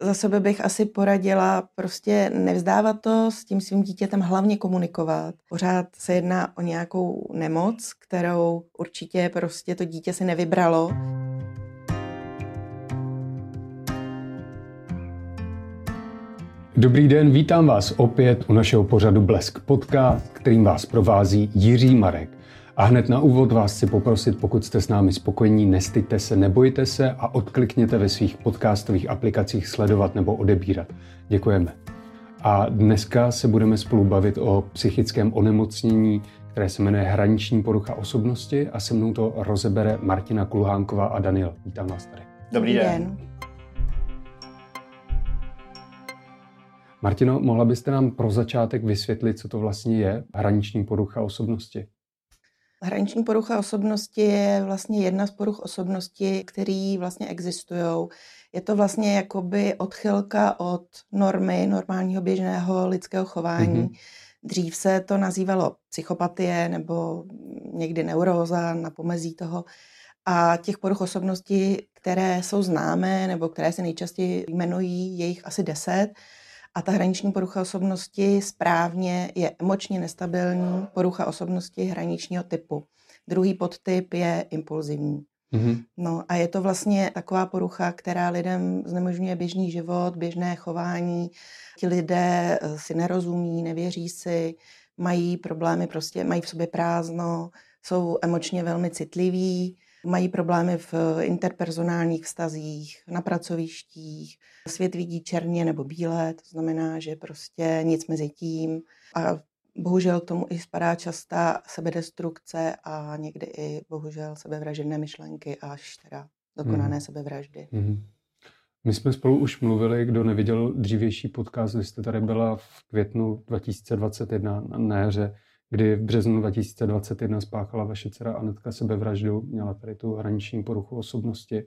za sebe bych asi poradila prostě nevzdávat to, s tím svým dítětem hlavně komunikovat. Pořád se jedná o nějakou nemoc, kterou určitě prostě to dítě si nevybralo. Dobrý den, vítám vás opět u našeho pořadu Blesk Podcast, kterým vás provází Jiří Marek. A hned na úvod vás chci poprosit, pokud jste s námi spokojení, nestyďte se, nebojte se a odklikněte ve svých podcastových aplikacích sledovat nebo odebírat. Děkujeme. A dneska se budeme spolu bavit o psychickém onemocnění, které se jmenuje hraniční porucha osobnosti a se mnou to rozebere Martina Kulhánková a Daniel. Vítám vás tady. Dobrý den. Martino, mohla byste nám pro začátek vysvětlit, co to vlastně je hraniční porucha osobnosti? Hraniční porucha osobnosti je vlastně jedna z poruch osobnosti, které vlastně existují. Je to vlastně jakoby odchylka od normy, normálního běžného lidského chování. Mm-hmm. Dřív se to nazývalo psychopatie nebo někdy neuróza na pomezí toho. A těch poruch osobnosti, které jsou známé nebo které se nejčastěji jmenují, je jich asi deset. A ta hraniční porucha osobnosti správně je emočně nestabilní porucha osobnosti hraničního typu. Druhý podtyp je impulzivní. Mm-hmm. No a je to vlastně taková porucha, která lidem znemožňuje běžný život, běžné chování. Ti lidé eh, si nerozumí, nevěří si, mají problémy, prostě mají v sobě prázdno, jsou emočně velmi citliví, Mají problémy v interpersonálních vztazích, na pracovištích, svět vidí černě nebo bílé, to znamená, že prostě nic mezi tím. A bohužel k tomu i spadá častá sebedestrukce a někdy i bohužel sebevražedné myšlenky až teda dokonané hmm. sebevraždy. Hmm. My jsme spolu už mluvili, kdo neviděl dřívější podcast, vy jste tady byla v květnu 2021 na jaře kdy v březnu 2021 spáchala vaše dcera Anetka sebevraždu, měla tady tu hraniční poruchu osobnosti.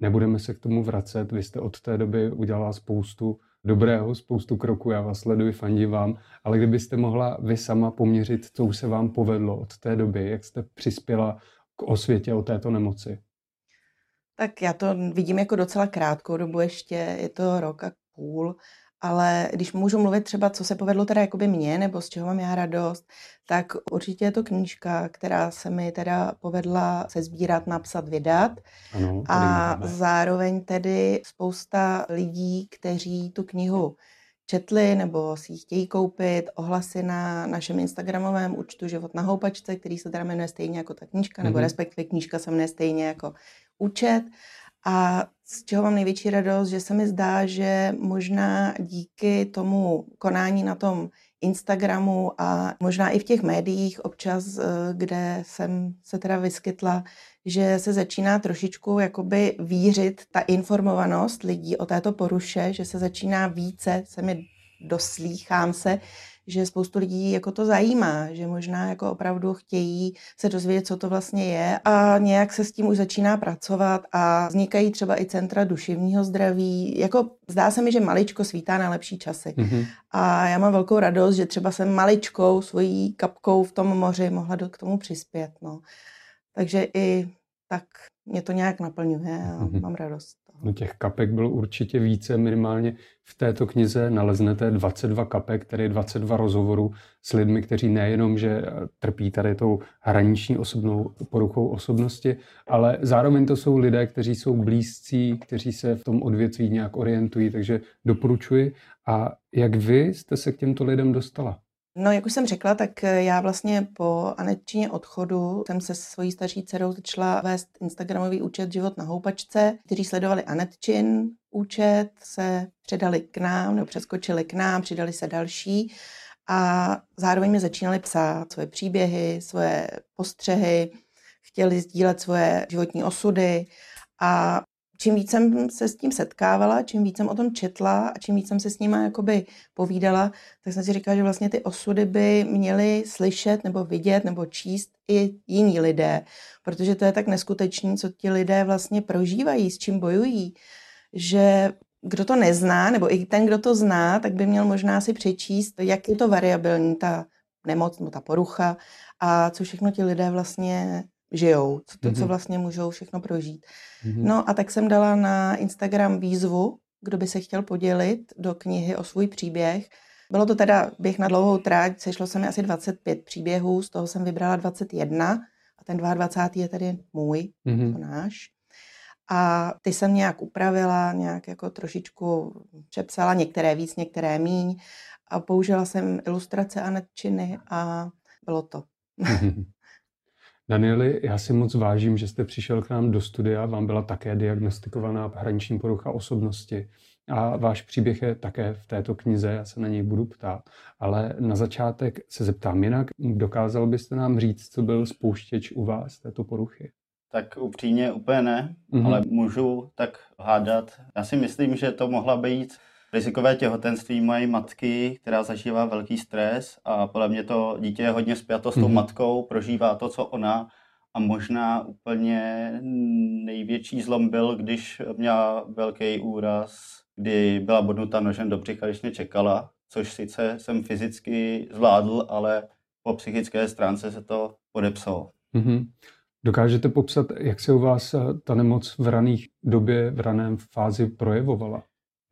Nebudeme se k tomu vracet, vy jste od té doby udělala spoustu dobrého, spoustu kroků, já vás sleduji, fandím vám, ale kdybyste mohla vy sama poměřit, co už se vám povedlo od té doby, jak jste přispěla k osvětě o této nemoci? Tak já to vidím jako docela krátkou dobu ještě, je to rok a půl ale když můžu mluvit třeba, co se povedlo teda jakoby mně, nebo z čeho mám já radost, tak určitě je to knížka, která se mi teda povedla se sbírat, napsat, vydat. Ano, a zároveň tedy spousta lidí, kteří tu knihu četli nebo si ji chtějí koupit, ohlasy na našem Instagramovém účtu Život na houpačce, který se teda jmenuje stejně jako ta knížka, mm-hmm. nebo mhm. respektive knížka se jmenuje stejně jako účet. A z čeho mám největší radost, že se mi zdá, že možná díky tomu konání na tom Instagramu a možná i v těch médiích občas, eh, kde jsem se teda vyskytla, že se začíná trošičku jakoby vířit ta informovanost lidí o této poruše, že se začíná více, se mi doslýchám se, že spoustu lidí jako to zajímá, že možná jako opravdu chtějí se dozvědět, co to vlastně je a nějak se s tím už začíná pracovat a vznikají třeba i centra duševního zdraví. Jako zdá se mi, že maličko svítá na lepší časy. Mm-hmm. A já mám velkou radost, že třeba jsem maličkou svojí kapkou v tom moři mohla do, k tomu přispět. No. Takže i tak mě to nějak naplňuje a mm-hmm. mám radost. No těch kapek bylo určitě více, minimálně v této knize naleznete 22 kapek, tedy 22 rozhovorů s lidmi, kteří nejenom, že trpí tady tou hraniční osobnou poruchou osobnosti, ale zároveň to jsou lidé, kteří jsou blízcí, kteří se v tom odvětví nějak orientují, takže doporučuji. A jak vy jste se k těmto lidem dostala? No, jak už jsem řekla, tak eh, já vlastně po Anetčině odchodu jsem se svojí starší dcerou začala vést Instagramový účet Život na houpačce, kteří sledovali Anetčin účet, se předali k nám, nebo přeskočili k nám, přidali se další a zároveň mi začínali psát svoje příběhy, svoje postřehy, chtěli sdílet svoje životní osudy a čím víc jsem se s tím setkávala, čím víc jsem o tom četla a čím víc jsem se s nima jakoby povídala, tak jsem si říkala, že vlastně ty osudy by měly slyšet nebo vidět nebo číst i jiní lidé, protože to je tak neskutečný, co ti lidé vlastně prožívají, s čím bojují, že kdo to nezná, nebo i ten, kdo to zná, tak by měl možná si přečíst, jak je to variabilní, ta nemoc nebo ta porucha a co všechno ti lidé vlastně žijou, co, to, mm-hmm. co vlastně můžou všechno prožít. Mm-hmm. No a tak jsem dala na Instagram výzvu, kdo by se chtěl podělit do knihy o svůj příběh. Bylo to teda běh na dlouhou tráť, sešlo se mi asi 25 příběhů, z toho jsem vybrala 21 a ten 22. je tedy můj, mm-hmm. to náš. A ty jsem nějak upravila, nějak jako trošičku přepsala, některé víc, některé míň a použila jsem ilustrace a netčiny a bylo to. Danieli, já si moc vážím, že jste přišel k nám do studia. Vám byla také diagnostikovaná hraniční porucha osobnosti. A váš příběh je také v této knize, já se na něj budu ptát. Ale na začátek se zeptám jinak, dokázal byste nám říct, co byl spouštěč u vás této poruchy? Tak upřímně úplně ne, mm-hmm. ale můžu tak hádat. Já si myslím, že to mohla být rizikové těhotenství mojí matky, která zažívá velký stres a podle mě to dítě je hodně spjato s tou mm-hmm. matkou, prožívá to, co ona a možná úplně největší zlom byl, když měla velký úraz, kdy byla bodnuta nožem do břicha, když mě čekala, což sice jsem fyzicky zvládl, ale po psychické stránce se to podepsalo. Mm-hmm. Dokážete popsat, jak se u vás ta nemoc v raných době, v raném fázi projevovala?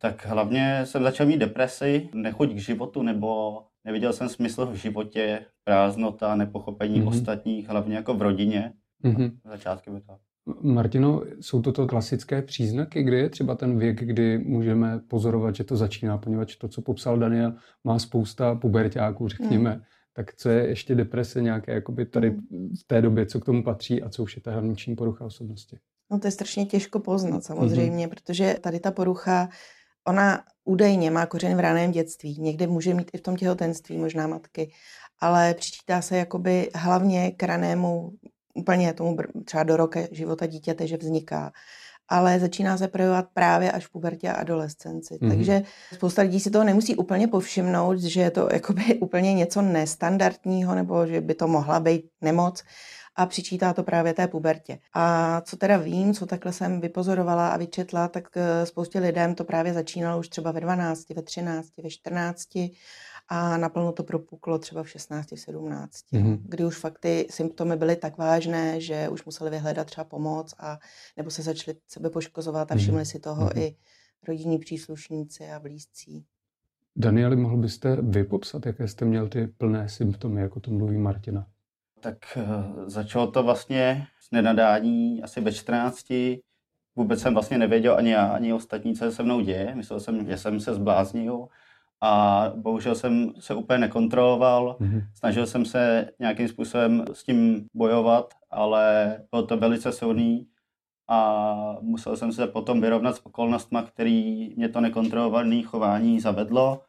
Tak hlavně jsem začal mít depresi, nechuť k životu, nebo neviděl jsem smysl v životě, prázdnota, nepochopení mm-hmm. ostatních, hlavně jako v rodině. Mm-hmm. Začátky by to. Martino, jsou to to klasické příznaky, kdy je třeba ten věk, kdy můžeme pozorovat, že to začíná, poněvadž to, co popsal Daniel, má spousta pubertáků, řekněme. Mm. Tak co je ještě deprese nějaké, jakoby tady mm. v té době, co k tomu patří a co už je ta hraniční porucha osobnosti? No to je strašně těžko poznat samozřejmě, mm-hmm. protože tady ta porucha Ona údajně má kořen v raném dětství, někde může mít i v tom těhotenství, možná matky, ale přičítá se jakoby hlavně k ranému, úplně tomu třeba do roka života dítěte, že vzniká ale začíná se projevovat právě až v pubertě a adolescenci. Mm-hmm. Takže spousta lidí si toho nemusí úplně povšimnout, že je to jakoby úplně něco nestandardního, nebo že by to mohla být nemoc, a přičítá to právě té pubertě. A co teda vím, co takhle jsem vypozorovala a vyčetla, tak eh, spoustě lidem to právě začínalo už třeba ve 12, ve 13, ve 14 a naplno to propuklo třeba v 16, 17, mm-hmm. kdy už fakt ty symptomy byly tak vážné, že už museli vyhledat třeba pomoc a nebo se začali sebe poškozovat a mhm. všimli mm-hmm. si toho mm-hmm. i rodinní příslušníci a blízcí. Danieli, mohl byste vy popsat, jaké jste měl ty plné symptomy, jako to mluví Martina? Tak uh, začalo to vlastně s nenadání asi ve 14. Vůbec jsem vlastně nevěděl ani já, ani ostatní, co se mnou děje. Myslel jsem, že jsem se zbláznil a bohužel jsem se úplně nekontroloval. Mm-hmm. Snažil jsem se nějakým způsobem s tím bojovat, ale bylo to velice silný a musel jsem se potom vyrovnat s okolnostmi, který mě to nekontrolované chování zavedlo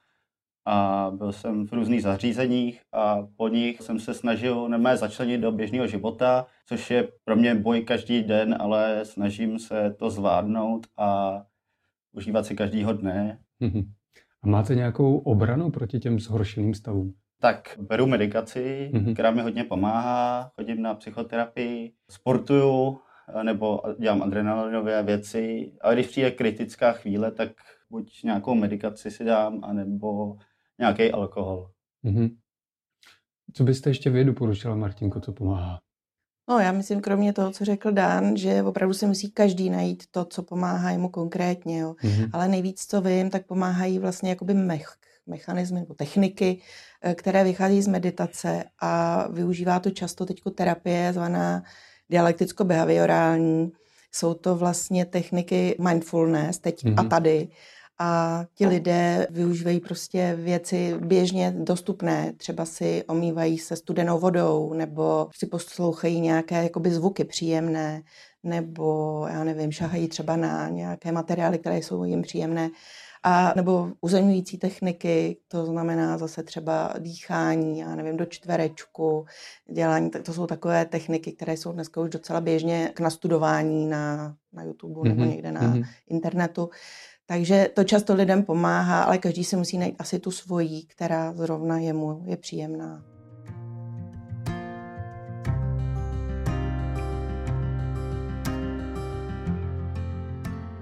a byl jsem v různých zařízeních a po nich jsem se snažil nemé začlenit do běžného života, což je pro mě boj každý den, ale snažím se to zvládnout a užívat si každýho dne. A máte nějakou obranu proti těm zhoršeným stavům? Tak beru medikaci, mm-hmm. která mi hodně pomáhá, chodím na psychoterapii, sportuju nebo dělám adrenalinové věci, ale když přijde kritická chvíle, tak buď nějakou medikaci si dám, anebo nějaký alkohol. Mm-hmm. Co byste ještě vy doporučila, Martinko, co pomáhá? No, já myslím, kromě toho, co řekl Dan, že opravdu se musí každý najít to, co pomáhá jemu konkrétně. Jo. Mm-hmm. Ale nejvíc, co vím, tak pomáhají vlastně jakoby mech, mechanismy nebo techniky, eh, které vychází z meditace a využívá to často teď terapie zvaná dialekticko-behaviorální. Jsou to vlastně techniky mindfulness teď mm-hmm. a tady a ti lidé využívají prostě věci běžně dostupné. Třeba si omývají se studenou vodou nebo si poslouchají nějaké jakoby zvuky příjemné nebo já nevím, šahají třeba na nějaké materiály, které jsou jim příjemné. A nebo uzemňující techniky, to znamená zase třeba dýchání, já nevím, do čtverečku, dělání, to jsou takové techniky, které jsou dneska už docela běžně k nastudování na, na YouTube mm-hmm. nebo mhm, někde na mm-hmm. internetu. Takže to často lidem pomáhá, ale každý si musí najít asi tu svoji, která zrovna jemu je příjemná.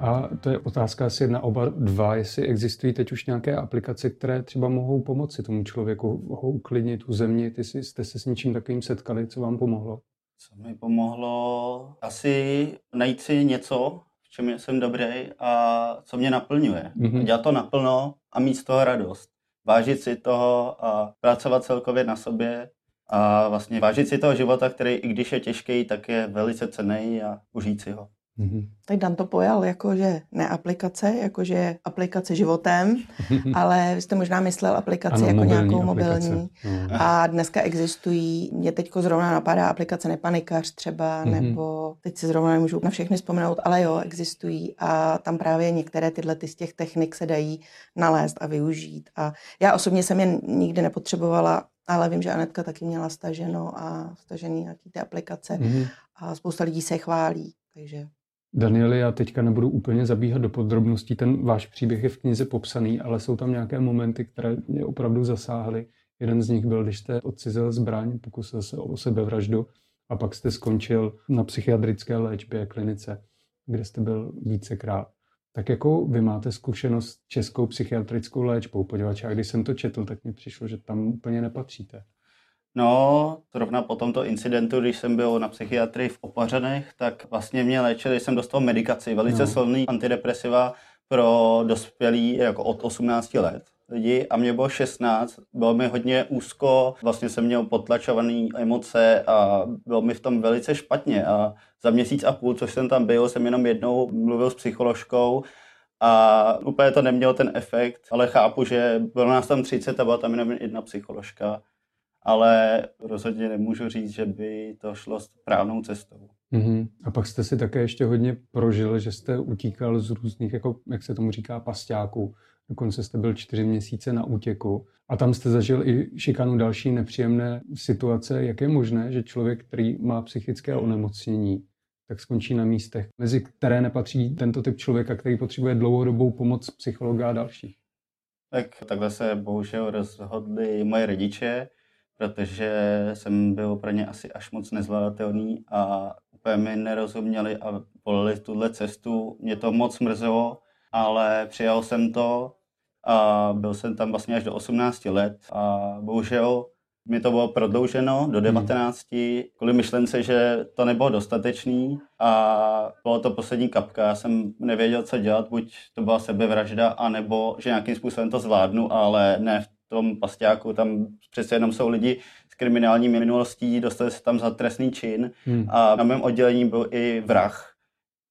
A to je otázka asi na oba dva, jestli existují teď už nějaké aplikace, které třeba mohou pomoci tomu člověku, ho uklidnit, uzemnit, jestli jste se s něčím takovým setkali, co vám pomohlo? Co mi pomohlo? Asi najít si něco, čem jsem dobrý a co mě naplňuje. Mhm. Dělat to naplno a mít z toho radost. Vážit si toho a pracovat celkově na sobě a vlastně vážit si toho života, který i když je těžký, tak je velice cený a užít si ho. Mhm. Tak Dan to pojal jako, že ne aplikace, jako že aplikace životem, ale vy jste možná myslel aplikaci Ano, jako mobilní nějakou aplikace. mobilní. No. A dneska existují, mě teď zrovna napadá aplikace Nepanikař třeba, Mhm. nebo teď si zrovna nemůžu na všechny vzpomenout, ale jo, existují a tam právě některé tyhle ty z těch technik se dají nalézt a využít. A já osobně jsem je nikdy nepotřebovala, ale vím, že Anetka taky měla staženo a stažený nějaký ty aplikace Mhm. a spousta lidí se chválí, takže Danieli, já teďka nebudu úplně zabíhat do podrobností, ten váš příběh je v knize popsaný, ale jsou tam nějaké momenty, které mě opravdu zasáhly. Jeden z nich byl, když jste odcizil zbraň, pokusil se o sebevraždu a pak jste skončil na psychiatrické léčbě klinice, kde jste byl vícekrát. Tak jako vy máte zkušenost s českou psychiatrickou léčbou, poněvadž já když jsem to četl, tak mi přišlo, že tam úplně nepatříte. No, zrovna po tomto incidentu, když jsem byl na psychiatrii v Opařanech, tak vlastně mě léčili, jsem dostal medikaci, velice No. no. silný antidepresiva pro dospělí jako od 18 let lidi a mě bylo 16, bylo mi hodně úzko, vlastně jsem měl potlačované emoce a bylo mi v tom velice špatně a za měsíc a půl, což jsem tam byl, jsem jenom jednou mluvil s psycholožkou a úplně to nemělo ten efekt, ale chápu, že bylo nás tam 30 a byla tam jenom jedna psycholožka ale rozhodně nemůžu říct, že by to šlo správnou cestou. Mhm. A pak jste si také ještě hodně prožil, že jste utíkal z různých, jako, jak se tomu říká, pasťáků. Dokonce jste byl čtyři měsíce na útěku. A tam jste zažil i šikanu další nepříjemné situace. Jak je možné, že člověk, který má psychické onemocnění, tak skončí na místech, mezi které nepatří tento typ člověka, který potřebuje dlouhodobou pomoc psychologa a dalších. Tak takhle se bohužel rozhodli moje rodiče, protože jsem byl pro ně asi až moc nezvladatelný a úplně mi nerozuměli a volili tuhle cestu. Mě to moc mrzelo, ale přijal jsem to a byl jsem tam vlastně až do 18 let a bohužel mi to bylo prodlouženo do 19 kvůli myšlence, že to nebylo dostatečný a bylo to poslední kapka. Já jsem nevěděl, co dělat, buď to byla sebevražda, anebo že nějakým způsobem to zvládnu, ale ne v tom pasťáku, tam přece jenom jsou lidi s kriminální minulostí, dostali se tam za trestný čin Hmm. a na mém oddělení byl i vrah,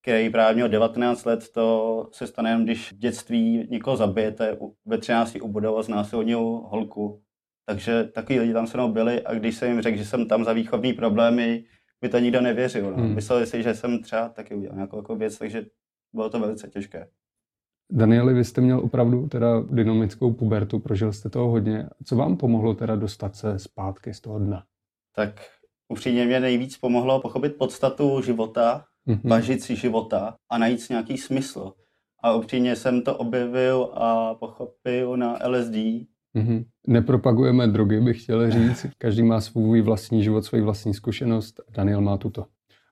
který právě měl 19 let, to se stane jenom, když v dětství někoho zabijete, ve 13 ubudou a znásilnil holku. Takže takový lidi tam se mnou byli a když jsem jim řekl, že jsem tam za výchovní problémy, by to nikdo nevěřil. No. Hmm. Mysleli si, že jsem třeba taky udělal nějakou jako věc, takže bylo to velice těžké. Danieli, vy jste měl opravdu teda dynamickou pubertu, prožil jste toho hodně. Co vám pomohlo teda dostat se zpátky z toho dna? Tak upřímně mě nejvíc pomohlo pochopit podstatu života, Mhm. vážit si života a najít si nějaký smysl. A upřímně jsem to objevil a pochopil na LSD. Mhm. Nepropagujeme drogy, bych chtěl říct. Každý má svůj vlastní život, svoji vlastní zkušenost. Daniel má tuto.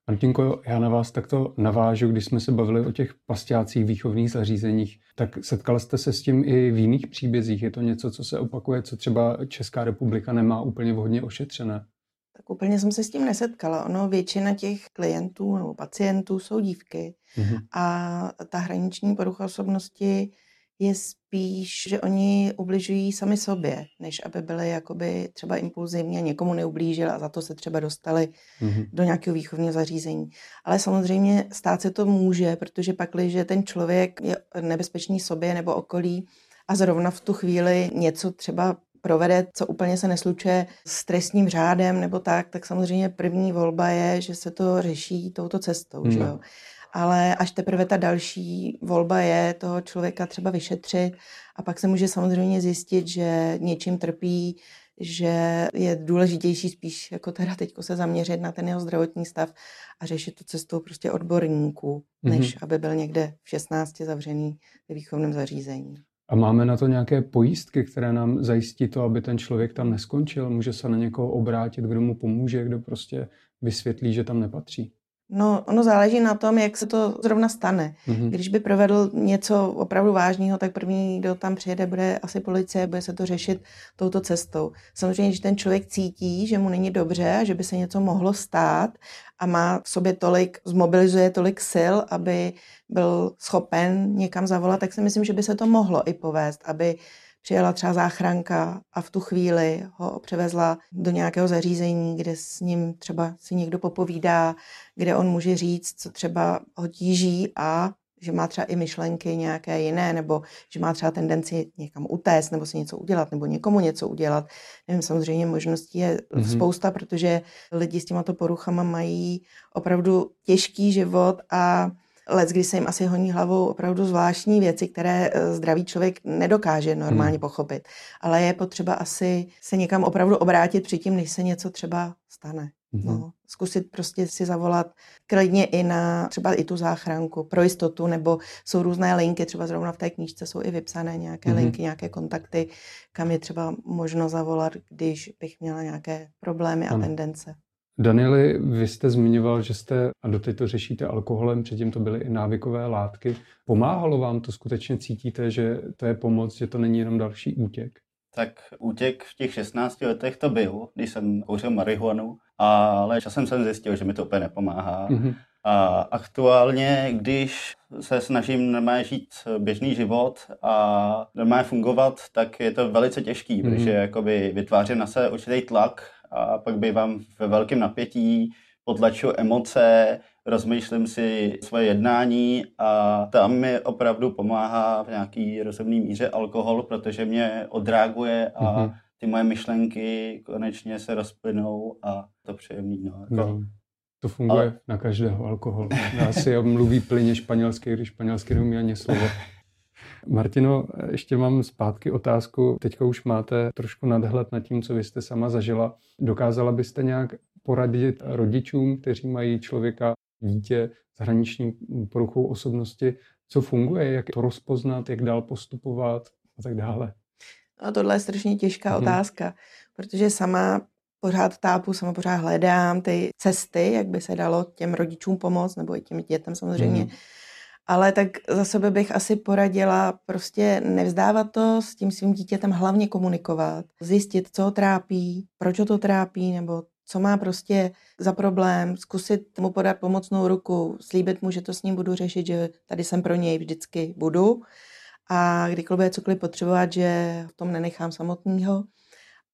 Martinko, já na vás takto navážu, když jsme se bavili o těch pasťácích, výchovných zařízeních, tak setkal jste se s tím i v jiných příbězích. Je to něco, co se opakuje, co třeba Česká republika nemá úplně vhodně ošetřené? Tak úplně jsem se s tím nesetkala. Ono většina těch klientů nebo pacientů jsou dívky Mhm. a ta hraniční porucha osobnosti je spíš, že oni ubližují sami sobě, než aby byli jakoby třeba impulzivní a někomu neublížili a za to se třeba dostali Mhm. do nějakého výchovního zařízení. Ale samozřejmě stát se to může, protože pak, že ten člověk je nebezpečný sobě nebo okolí a zrovna v tu chvíli něco třeba provede, co úplně se neslučuje s trestním řádem nebo tak, tak samozřejmě první volba je, že se to řeší touto cestou. Hmm. Že jo? Ale až teprve ta další volba je toho člověka třeba vyšetřit a pak se může samozřejmě zjistit, že něčím trpí, že je důležitější spíš jako teda teďko se zaměřit na ten jeho zdravotní stav a řešit to cestou prostě odborníků, Mhm. než aby byl někde v 16 zavřený ve výchovném zařízení. A máme na to nějaké pojistky, které nám zajistí to, aby ten člověk tam neskončil? Může se na někoho obrátit, kdo mu pomůže, kdo prostě vysvětlí, že tam nepatří? No, ono záleží na tom, jak se to zrovna stane. Mm-hmm. Když by provedl něco opravdu vážného, tak první, kdo tam přijede, bude asi policie, bude se to řešit touto cestou. Samozřejmě, že ten člověk cítí, že mu není dobře a že by se něco mohlo stát a má v sobě tolik, zmobilizuje tolik sil, aby byl schopen někam zavolat, tak si myslím, že by se to mohlo i povést, aby přijela třeba záchranka a v tu chvíli ho převezla do nějakého zařízení, kde s ním třeba si někdo popovídá, kde on může říct, co třeba ho tíží a že má třeba i myšlenky nějaké jiné, nebo že má třeba tendenci někam utéct, nebo si něco udělat, nebo někomu něco udělat. Nevím, samozřejmě možností je mm-hmm. spousta, protože lidi s těmato poruchama mají opravdu těžký život a let, kdy se jim asi honí hlavou opravdu zvláštní věci, které eh, zdravý člověk nedokáže normálně hmm. pochopit. Ale je potřeba asi se někam opravdu obrátit předtím, než se něco třeba stane. Hmm. No, zkusit prostě si zavolat klidně i na třeba i tu záchranku pro jistotu, nebo jsou různé linky, třeba zrovna v té knížce jsou i vypsané nějaké hmm. linky, nějaké kontakty, kam je třeba možno zavolat, když bych měla nějaké problémy a tendence. Danieli, vy jste zmiňoval, že jste, a doteď to řešíte alkoholem, předtím to byly i návykové látky. Pomáhalo vám to skutečně? Cítíte, že to je pomoc, že to není jenom další útěk? Tak útěk v těch 16 letech to byl, když jsem kouřil marihuanu, ale časem jsem zjistil, že mi to úplně nepomáhá. Mm-hmm. A aktuálně, když se snažím normálně žít běžný život a normálně fungovat, tak je to velice těžký, mm-hmm. protože jakoby vytváří na se určitý tlak a pak bývám ve velkém napětí, potlačuji emoce, rozmýšlím si svoje jednání a tam mi opravdu pomáhá v nějaký rozumný míře alkohol, protože mě odreaguje a mm-hmm. ty moje myšlenky konečně se rozplynou a to příjemný. No, jako. no. To funguje Ale... na každého alkohol. Já si mluví plyně španělsky, když španělsky neumí ani slovo. Martino, ještě mám zpátky otázku. Teďka už máte trošku nadhled nad tím, co vy jste sama zažila. Dokázala byste nějak poradit rodičům, kteří mají člověka, dítě s hraniční poruchou osobnosti, co funguje, jak to rozpoznat, jak dál postupovat a tak dále? No, tohle je strašně těžká hmm. otázka, protože sama pořád tápu, sama pořád hledám ty cesty, jak by se dalo těm rodičům pomoct, nebo i těm dětem samozřejmě. Hmm ale tak za sebe bych asi poradila prostě nevzdávat to, s tím svým dítětem hlavně komunikovat, zjistit, co ho trápí, proč ho to trápí, nebo co má prostě za problém, zkusit mu podat pomocnou ruku, slíbit mu, že to s ním budu řešit, že tady jsem pro něj vždycky budu a kdykoliv bude cokoliv potřebovat, že v tom nenechám samotného.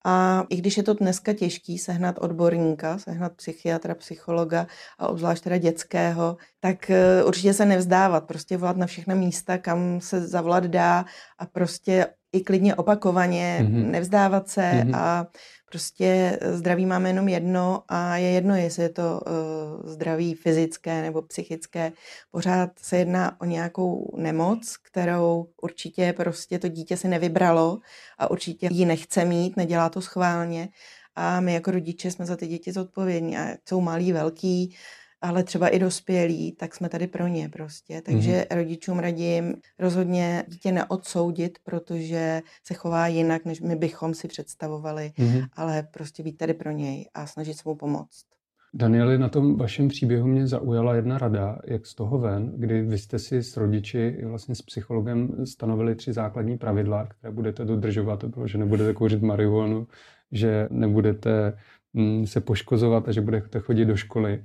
A i když je to dneska těžký sehnat odborníka, sehnat psychiatra, psychologa a obzvlášť teda dětského, tak eh, určitě se nevzdávat, prostě volat na všechna místa, kam se zavolat dá a prostě i klidně opakovaně, mm-hmm. nevzdávat se mm-hmm. a Prostě eh, zdraví máme jenom jedno a je jedno, jestli je to uh, zdraví fyzické nebo psychické. Pořád se jedná o nějakou nemoc, kterou určitě prostě to dítě si nevybralo a určitě ji nechce mít, nedělá to schválně. A my jako rodiče jsme za ty děti zodpovědní a jsou malí, velký, ale třeba i dospělí, tak jsme tady pro ně prostě. Takže mm-hmm. rodičům radím rozhodně dítě neodsoudit, protože se chová jinak, než my bychom si představovali, mm-hmm. ale prostě být tady pro něj a snažit se mu pomoct. Danieli, na tom vašem příběhu mě zaujala jedna rada, jak z toho ven, kdy vy jste si s rodiči i vlastně s psychologem stanovili tři základní pravidla, které budete dodržovat. To bylo, že nebudete kouřit marihuanu, že nebudete mm, se poškozovat a že budete chodit do školy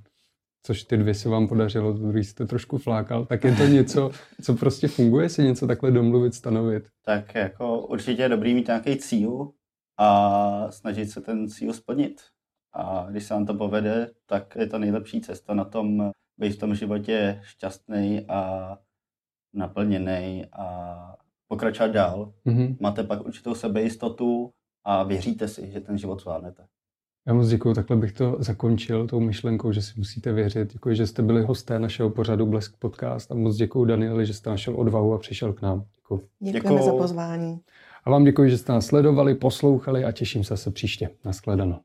což ty dvě se vám podařilo, to druhý jste trošku flákal, tak je to něco, co prostě funguje, si něco takhle domluvit, stanovit? Tak jako určitě je dobrý mít nějaký cíl a snažit se ten cíl splnit. A když se vám to povede, tak je to nejlepší cesta na tom být v tom životě šťastný a naplněný a pokračovat dál. Mm-hmm. Máte pak určitou sebejistotu a věříte si, že ten život zvládnete. Já moc děkuji, takhle bych to zakončil tou myšlenkou, že si musíte věřit. Děkuji, že jste byli hosté našeho pořadu Blesk Podcast a moc děkuji Danieli, že jste našel odvahu a přišel k nám. Děkuji. Děkujeme děkuji. za pozvání. A vám děkuji, že jste nás sledovali, poslouchali a těším se se příště. Naschledanou.